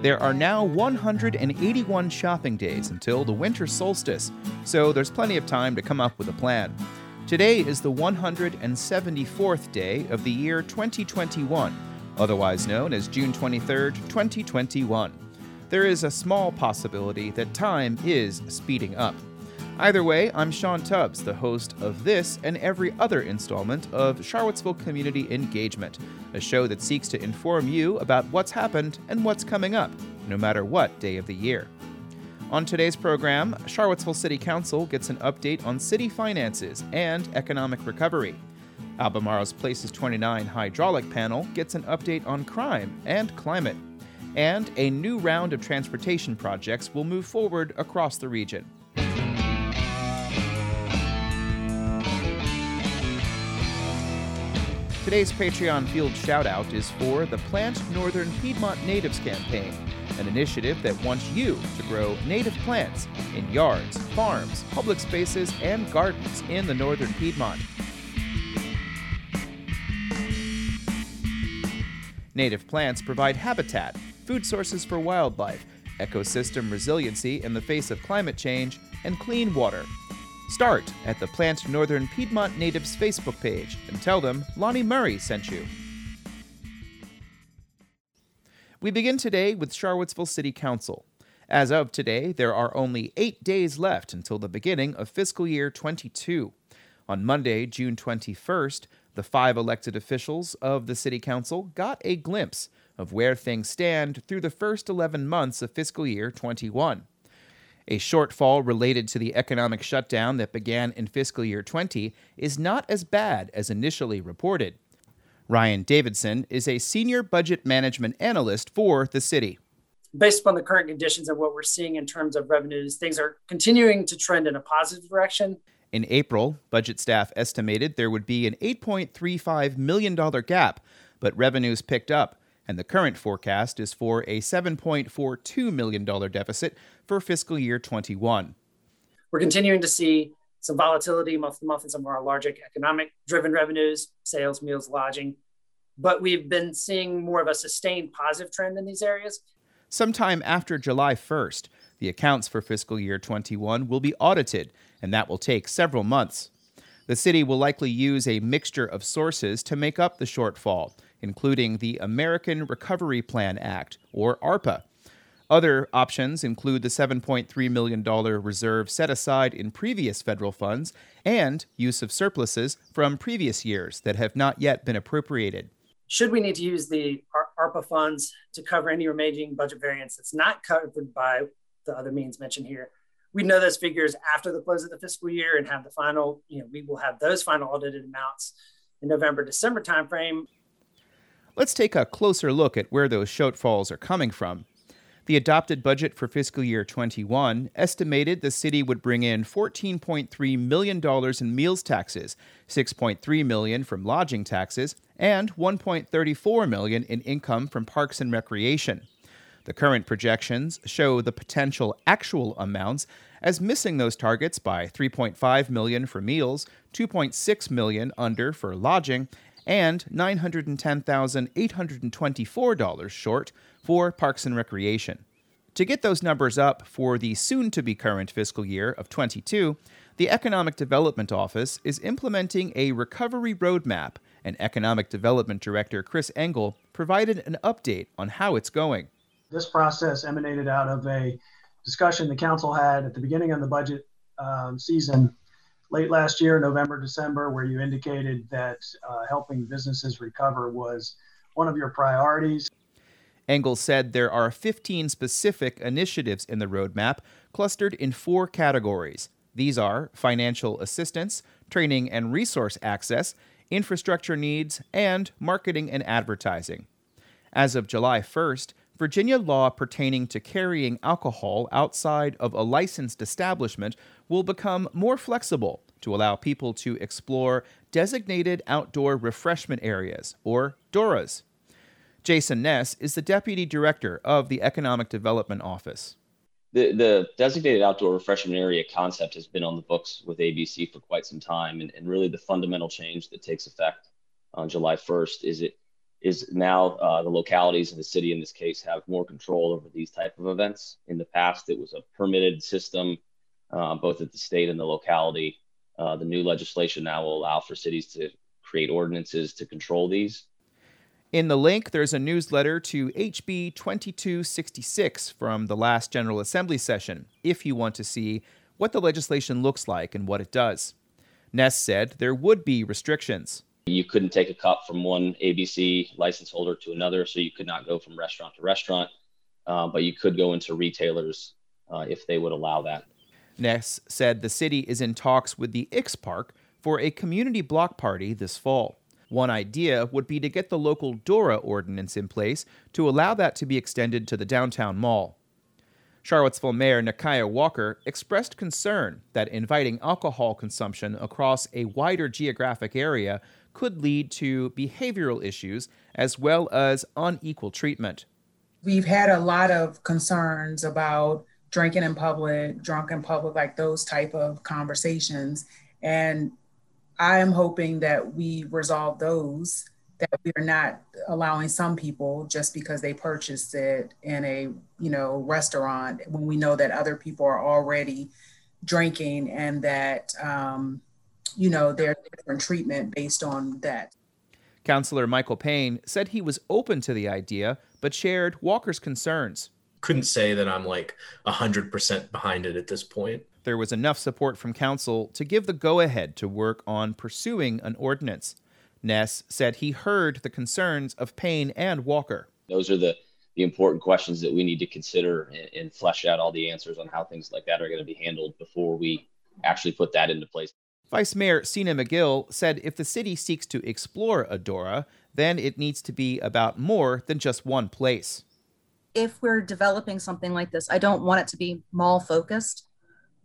There are now 181 shopping days until the winter solstice, so there's plenty of time to come up with a plan. Today is the 174th day of the year 2021, otherwise known as June 23, 2021. There is a small possibility that time is speeding up. Either way, I'm Sean Tubbs, the host of this and every other installment of Charlottesville Community Engagement, a show that seeks to inform you about what's happened and what's coming up, no matter what day of the year. On today's program, Charlottesville City Council gets an update on city finances and economic recovery. Albemarle's Places 29 hydraulic panel gets an update on crime and climate. And a new round of transportation projects will move forward across the region. Today's Patreon field shoutout is for the Plant Northern Piedmont Natives campaign, an initiative that wants you to grow native plants in yards, farms, public spaces, and gardens in the Northern Piedmont. Native plants provide habitat, food sources for wildlife, ecosystem resiliency in the face of climate change, and clean water. Start at the Plant Northern Piedmont Natives Facebook page and tell them Lonnie Murray sent you. We begin today with Charlottesville City Council. As of today, there are only eight days left until the beginning of fiscal year 22. On Monday, June 21st, the five elected officials of the City Council got a glimpse of where things stand through the first 11 months of fiscal year 21. A shortfall related to the economic shutdown that began in fiscal year 20 is not as bad as initially reported. Ryan Davidson is a senior budget management analyst for the city. Based upon the current conditions and what we're seeing in terms of revenues, things are continuing to trend in a positive direction. In April, budget staff estimated there would be an $8.35 million gap, but revenues picked up, and the current forecast is for a $7.42 million deficit for fiscal year 21. We're continuing to see some volatility month to month in some of our larger economic driven revenues, sales, meals, lodging, but we've been seeing more of a sustained positive trend in these areas. Sometime after July 1st, the accounts for fiscal year 21 will be audited, and that will take several months. The city will likely use a mixture of sources to make up the shortfall, including the American Recovery Plan Act, or ARPA. Other options include the $7.3 million reserve set aside in previous federal funds and use of surpluses from previous years that have not yet been appropriated. Should we need to use the ARPA funds to cover any remaining budget variance that's not covered by the other means mentioned here, we know those figures after the close of the fiscal year and have the final, you know, we will have those final audited amounts in November, December timeframe. Let's take a closer look at where those shortfalls are coming from. The adopted budget for fiscal year 21 estimated the city would bring in $14.3 million in meals taxes, 6.3 million from lodging taxes, and 1.34 million in income from parks and recreation. The current projections show the potential actual amounts as missing those targets by 3.5 million for meals, 2.6 million under for lodging, and $910,824 short for Parks and Recreation. To get those numbers up for the soon to be current fiscal year of 22, the Economic Development Office is implementing a recovery roadmap, and Economic Development Director Chris Engel provided an update on how it's going. This process emanated out of a discussion the council had at the beginning of the budget um, season late last year, November, December, where you indicated that uh, helping businesses recover was one of your priorities. Engel said there are 15 specific initiatives in the roadmap clustered in four categories. These are financial assistance, training and resource access, infrastructure needs, and marketing and advertising. As of July 1st, Virginia law pertaining to carrying alcohol outside of a licensed establishment will become more flexible to allow people to explore designated outdoor refreshment areas, or DORAs. Jason Ness is the Deputy Director of the Economic Development Office. The, the designated outdoor refreshment area concept has been on the books with ABC for quite some time. And, and really, the fundamental change that takes effect on July 1st is it is now uh, the localities in the city in this case have more control over these type of events. In the past, it was a permitted system, uh, both at the state and the locality. Uh, the new legislation now will allow for cities to create ordinances to control these. In the link, there's a newsletter to HB 2266 from the last General Assembly session if you want to see what the legislation looks like and what it does. Ness said there would be restrictions. You couldn't take a cup from one ABC license holder to another, so you could not go from restaurant to restaurant, uh, but you could go into retailers uh, if they would allow that. Ness said the city is in talks with the Ix Park for a community block party this fall. One idea would be to get the local DORA ordinance in place to allow that to be extended to the downtown mall. Charlottesville Mayor Nikuyah Walker expressed concern that inviting alcohol consumption across a wider geographic area could lead to behavioral issues as well as unequal treatment. We've had a lot of concerns about drinking in public, drunk in public, like those type of conversations. And I am hoping that we resolve those, that we are not allowing some people just because they purchased it in a, you know, restaurant when we know that other people are already drinking and that, um, you know, there's different treatment based on that. Councillor Michael Payne said he was open to the idea, but shared Walker's concerns. Couldn't say that I'm like 100% behind it at this point there was enough support from council to give the go ahead to work on pursuing an ordinance. Ness said he heard the concerns of Payne and Walker. Those are the, the important questions that we need to consider and, and flesh out all the answers on how things like that are going to be handled before we actually put that into place. Vice Mayor Sena Magill said if the city seeks to explore Adora, then it needs to be about more than just one place. If we're developing something like this, I don't want it to be mall focused.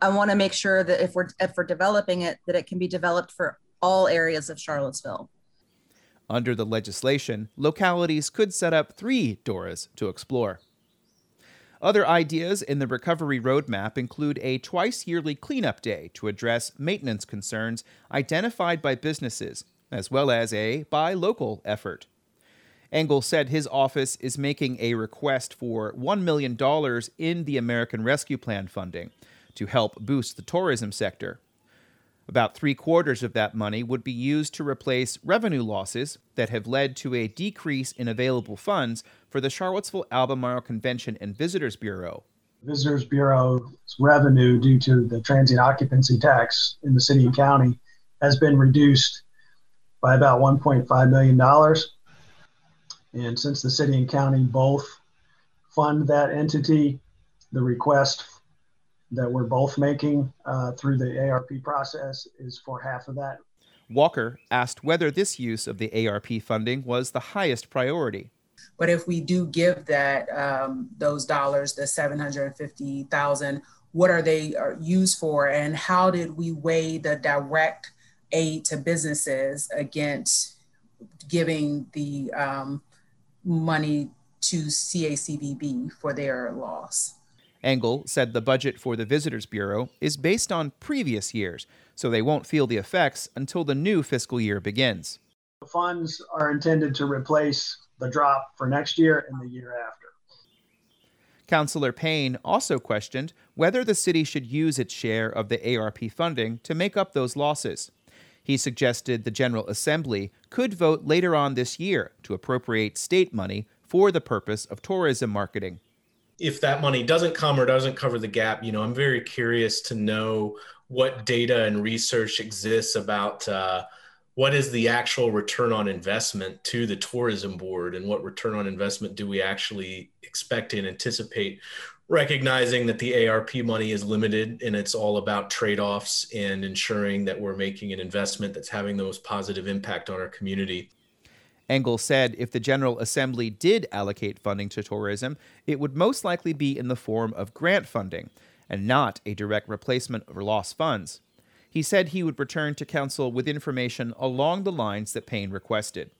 I want to make sure that if we're if we're developing it, that it can be developed for all areas of Charlottesville. Under the legislation, localities could set up three DORAs to explore. Other ideas in the recovery roadmap include a twice yearly cleanup day to address maintenance concerns identified by businesses, as well as a buy local effort. Engel said his office is making a request for $1 million in the American Rescue Plan funding to help boost the tourism sector. About three quarters of that money would be used to replace revenue losses that have led to a decrease in available funds for the Charlottesville Albemarle Convention and Visitors Bureau. Visitors Bureau's revenue due to the transient occupancy tax in the city and county has been reduced by about $1.5 million. And since the city and county both fund that entity, the request that we're both making uh, through the ARP process is for half of that. Walker asked whether this use of the ARP funding was the highest priority. But if we do give that um, those dollars, the seven hundred fifty thousand, what are they uh, used for, and how did we weigh the direct aid to businesses against giving the um, money to CACVB for their loss? Engel said the budget for the Visitors Bureau is based on previous years, so they won't feel the effects until the new fiscal year begins. The funds are intended to replace the drop for next year and the year after. Councillor Payne also questioned whether the city should use its share of the ARP funding to make up those losses. He suggested the General Assembly could vote later on this year to appropriate state money for the purpose of tourism marketing if that money doesn't come or doesn't cover the gap, you know, I'm very curious to know what data and research exists about uh, what is the actual return on investment to the tourism board and what return on investment do we actually expect and anticipate recognizing that the ARP money is limited and it's all about trade-offs and ensuring that we're making an investment that's having the most positive impact on our community. Engel said if the General Assembly did allocate funding to tourism, it would most likely be in the form of grant funding and not a direct replacement of lost funds. He said he would return to Council with information along the lines that Payne requested.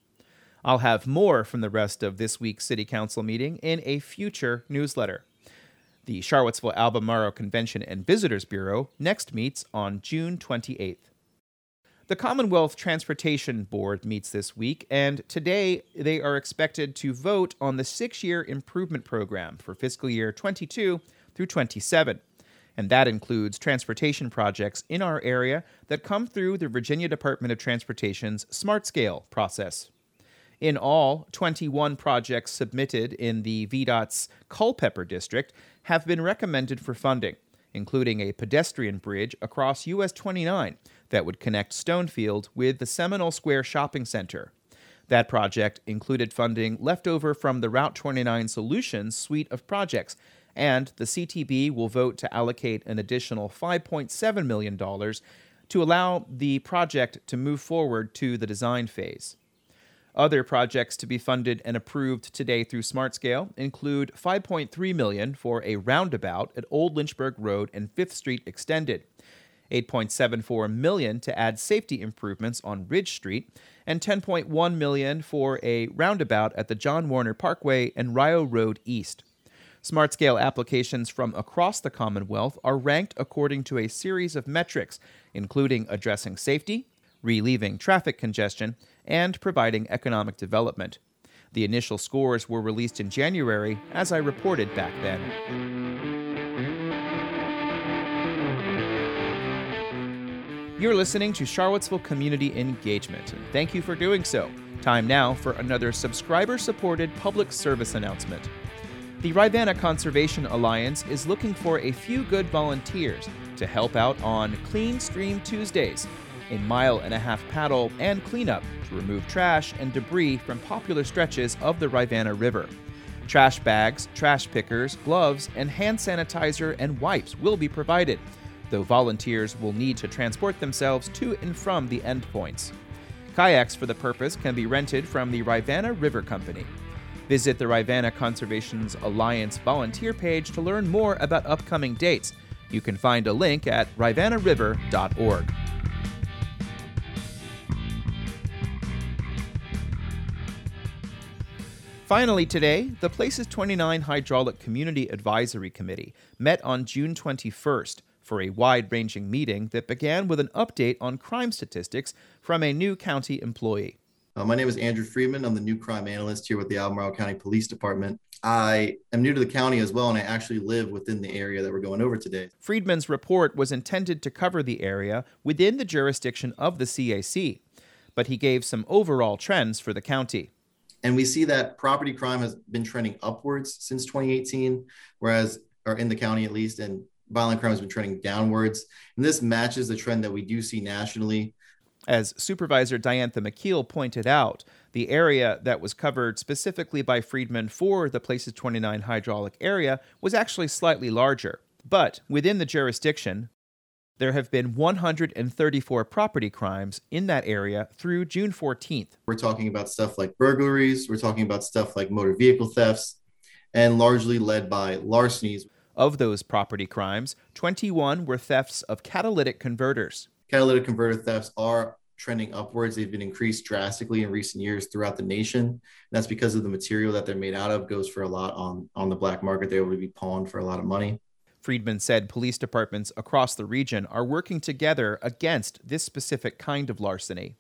I'll have more from the rest of this week's City Council meeting in a future newsletter. The Charlottesville Albemarle Convention and Visitors Bureau next meets on June 28th. The Commonwealth Transportation Board meets this week, and today they are expected to vote on the six year improvement program for fiscal year 22 through 27. And that includes transportation projects in our area that come through the Virginia Department of Transportation's Smart Scale process. In all, 21 projects submitted in the VDOT's Culpeper District have been recommended for funding, including a pedestrian bridge across US 29 that would connect Stonefield with the Seminole Square Shopping Center. That project included funding left over from the Route 29 Solutions suite of projects, and the CTB will vote to allocate an additional $5.7 million to allow the project to move forward to the design phase. Other projects to be funded and approved today through SmartScale include 5.3 million for a roundabout at Old Lynchburg Road and 5th Street Extended, 8.74 million to add safety improvements on Ridge Street, and 10.1 million for a roundabout at the John Warner Parkway and Rio Road East. SmartScale applications from across the Commonwealth are ranked according to a series of metrics, including addressing safety, relieving traffic congestion, and providing economic development. The initial scores were released in January, as I reported back then. You're listening to Charlottesville Community Engagement, and thank you for doing so. Time now for another subscriber supported public service announcement. The Rivanna Conservation Alliance is looking for a few good volunteers to help out on Clean Stream Tuesdays, a mile and a half paddle and cleanup to remove trash and debris from popular stretches of the Rivanna River. Trash bags, trash pickers, gloves, and hand sanitizer and wipes will be provided though volunteers will need to transport themselves to and from the endpoints. Kayaks for the purpose can be rented from the Rivanna River Company. Visit the Rivanna Conservation's Alliance volunteer page to learn more about upcoming dates. You can find a link at rivannariver.org. Finally, today, the Places 29 Hydraulic Community Advisory Committee met on June 21st for a wide ranging meeting that began with an update on crime statistics from a new county employee. Uh, my name is Andrew Friedman. I'm the new crime analyst here with the Albemarle County Police Department. I am new to the county as well, and I actually live within the area that we're going over today. Friedman's report was intended to cover the area within the jurisdiction of the CAC, but he gave some overall trends for the county. And we see that property crime has been trending upwards since 2018, whereas, or in the county at least, and violent crime has been trending downwards. And this matches the trend that we do see nationally. As Supervisor Diantha McKeel pointed out, the area that was covered specifically by Friedman for the Places 29 hydraulic area was actually slightly larger. But within the jurisdiction, there have been 134 property crimes in that area through June 14th. We're talking about stuff like burglaries, we're talking about stuff like motor vehicle thefts, and largely led by larcenies. Of those property crimes, 21 were thefts of catalytic converters. Catalytic converter thefts are trending upwards. They've been increased drastically in recent years throughout the nation. And that's because of the material that they're made out of goes for a lot on, on the black market. They're able to be pawned for a lot of money. Friedman said police departments across the region are working together against this specific kind of larceny.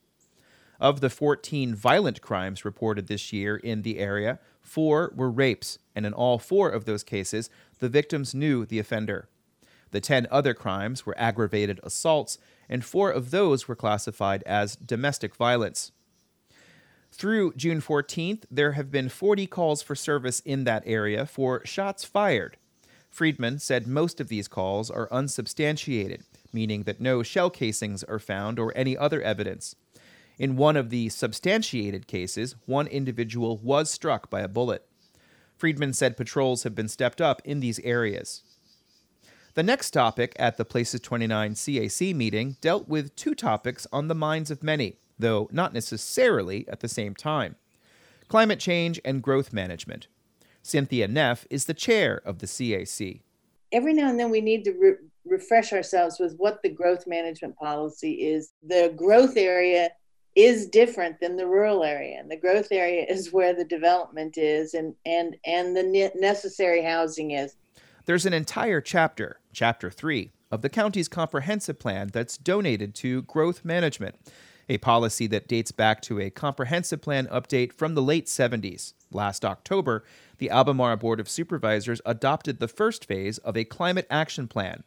Of the 14 violent crimes reported this year in the area, four were rapes, and in all four of those cases, the victims knew the offender. The 10 other crimes were aggravated assaults, and four of those were classified as domestic violence. Through June 14th, there have been 40 calls for service in that area for shots fired. Friedman said most of these calls are unsubstantiated, meaning that no shell casings are found or any other evidence. In one of the substantiated cases, one individual was struck by a bullet. Friedman said patrols have been stepped up in these areas. The next topic at the Places 29 CAC meeting dealt with two topics on the minds of many, though not necessarily at the same time climate change and growth management. Cynthia Neff is the chair of the CAC. Every now and then we need to re- refresh ourselves with what the growth management policy is. The growth area is different than the rural area and the growth area is where the development is and and and the necessary housing is there's an entire chapter chapter 3 of the county's comprehensive plan that's donated to growth management, a policy that dates back to a comprehensive plan update from the late 70s. Last October, the Albemarle Board of Supervisors adopted the first phase of a climate action plan.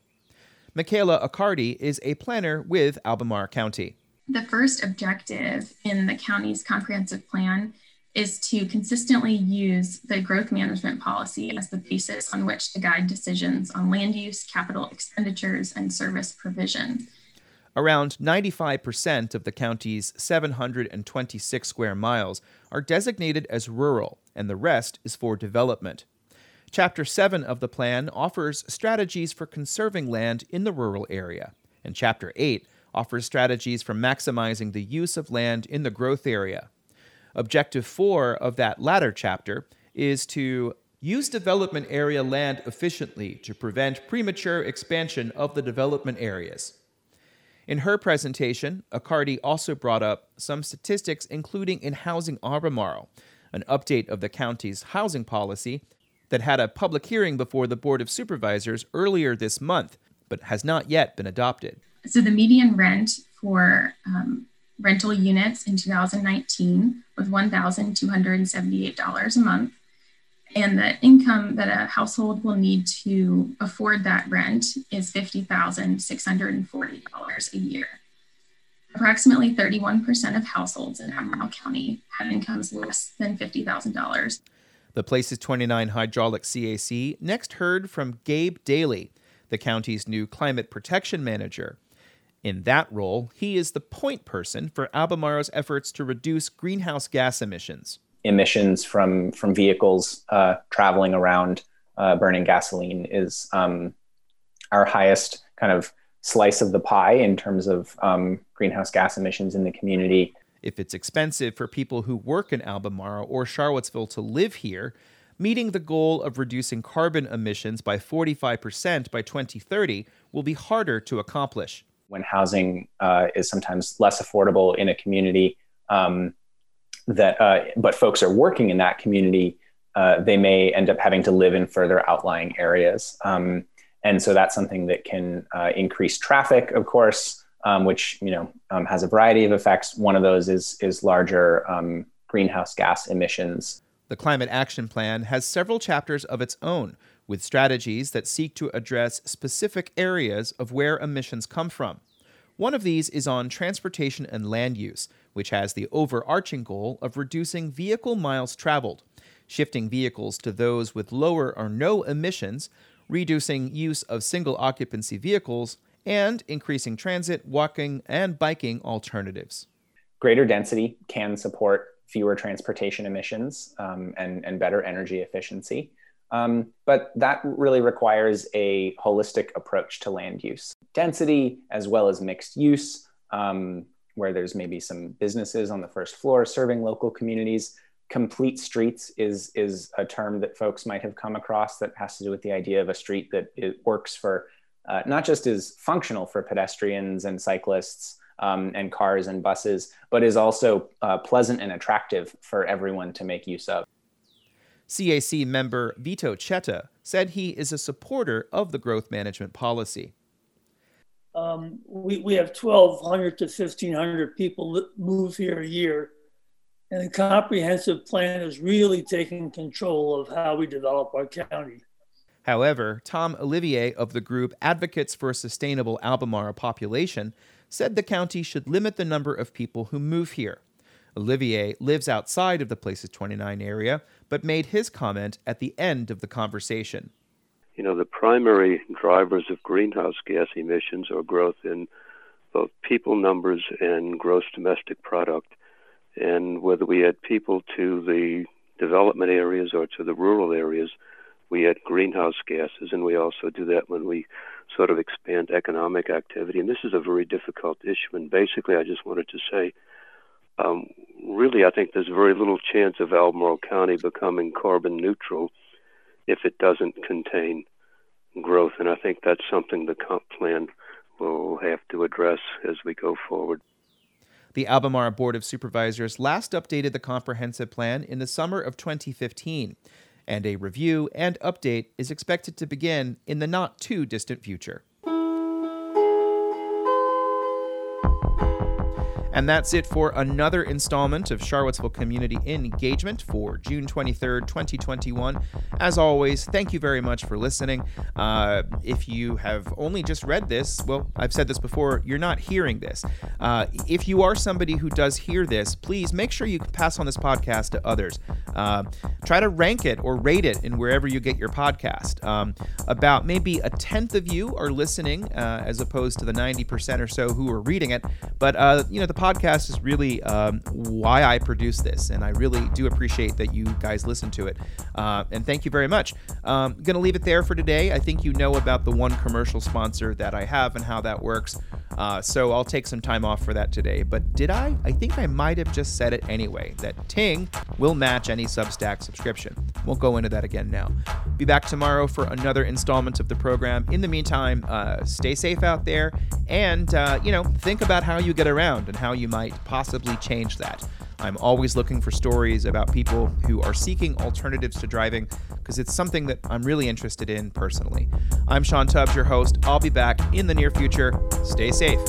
Michaela Accardi is a planner with Albemarle County. The first objective in the county's comprehensive plan is to consistently use the growth management policy as the basis on which to guide decisions on land use, capital expenditures, and service provision. Around 95% of the county's 726 square miles are designated as rural, and the rest is for development. Chapter 7 of the plan offers strategies for conserving land in the rural area, and Chapter 8 offers strategies for maximizing the use of land in the growth area. Objective 4 of that latter chapter is to use development area land efficiently to prevent premature expansion of the development areas. In her presentation, Accardi also brought up some statistics, including in Housing Albemarle, an update of the county's housing policy that had a public hearing before the Board of Supervisors earlier this month, but has not yet been adopted. So the median rent for um, rental units in 2019 was $1,278 a month and the income that a household will need to afford that rent is $50,640 a year. Approximately 31% of households in Albemarle County have incomes less than $50,000. The Places 29 Hydraulic CAC next heard from Gabe Dayley, the county's new climate protection manager. In that role, he is the point person for Albemarle's efforts to reduce greenhouse gas emissions emissions from from vehicles uh, traveling around uh, burning gasoline is um, our highest kind of slice of the pie in terms of um, greenhouse gas emissions in the community. If it's expensive for people who work in Albemarle or Charlottesville to live here, meeting the goal of reducing carbon emissions by 45% by 2030 will be harder to accomplish. When housing uh, is sometimes less affordable in a community, um, that uh, but folks are working in that community uh, they may end up having to live in further outlying areas. Um, and so that's something that can uh, increase traffic of course um, which you know um, has a variety of effects. One of those is is larger um, greenhouse gas emissions. The climate action plan has several chapters of its own with strategies that seek to address specific areas of where emissions come from one of these is on transportation and land use, which has the overarching goal of reducing vehicle miles traveled, shifting vehicles to those with lower or no emissions, reducing use of single occupancy vehicles, and increasing transit, walking, and biking alternatives. Greater density can support fewer transportation emissions um, and, and better energy efficiency. Um, but that really requires a holistic approach to land use. Density, as well as mixed use, um, where there's maybe some businesses on the first floor serving local communities. Complete streets is, is a term that folks might have come across that has to do with the idea of a street that it works for uh, not just is functional for pedestrians and cyclists um, and cars and buses, but is also uh, pleasant and attractive for everyone to make use of. CAC member Vito Cetta said he is a supporter of the growth management policy. Um, we, we have 1,200 to 1,500 people that move here a year. And the comprehensive plan is really taking control of how we develop our county. However, Tom Olivier of the group Advocates for a Sustainable Albemarle Population said the county should limit the number of people who move here. Olivier lives outside of the Places 29 area, but made his comment at the end of the conversation. You know, the primary drivers of greenhouse gas emissions are growth in both people numbers and gross domestic product. And whether we add people to the development areas or to the rural areas, we add greenhouse gases, and we also do that when we sort of expand economic activity. And this is a very difficult issue. And basically, I just wanted to say um, really, I think there's very little chance of Albemarle County becoming carbon neutral if it doesn't contain growth. And I think that's something the comp plan will have to address as we go forward. The Albemarle Board of Supervisors last updated the comprehensive plan in the summer of 2015, and a review and update is expected to begin in the not too distant future. And that's it for another installment of Charlottesville Community Engagement for June 23rd, 2021. As always, thank you very much for listening. Uh, if you have only just read this, well, I've said this before, you're not hearing this. Uh, if you are somebody who does hear this, please make sure you pass on this podcast to others. Uh, try to rank it or rate it in wherever you get your podcast. Um, about maybe a tenth of you are listening, uh, as opposed to the 90% or so who are reading it. But, uh, you know, the podcast is really um, why I produce this, and I really do appreciate that you guys listen to it. Uh, and thank you very much. Um, going to leave it there for today. I think you know about the one commercial sponsor that I have and how that works. Uh, so I'll take some time off for that today. But did I? I think I might have just said it anyway that Ting will match any Substack subscription. Won't go into that again now. Be back tomorrow for another installment of the program. In the meantime, uh, stay safe out there and, uh, you know, think about how you get around and how you might possibly change that. I'm always looking for stories about people who are seeking alternatives to driving because it's something that I'm really interested in personally. I'm Sean Tubbs, your host. I'll be back in the near future. Stay safe.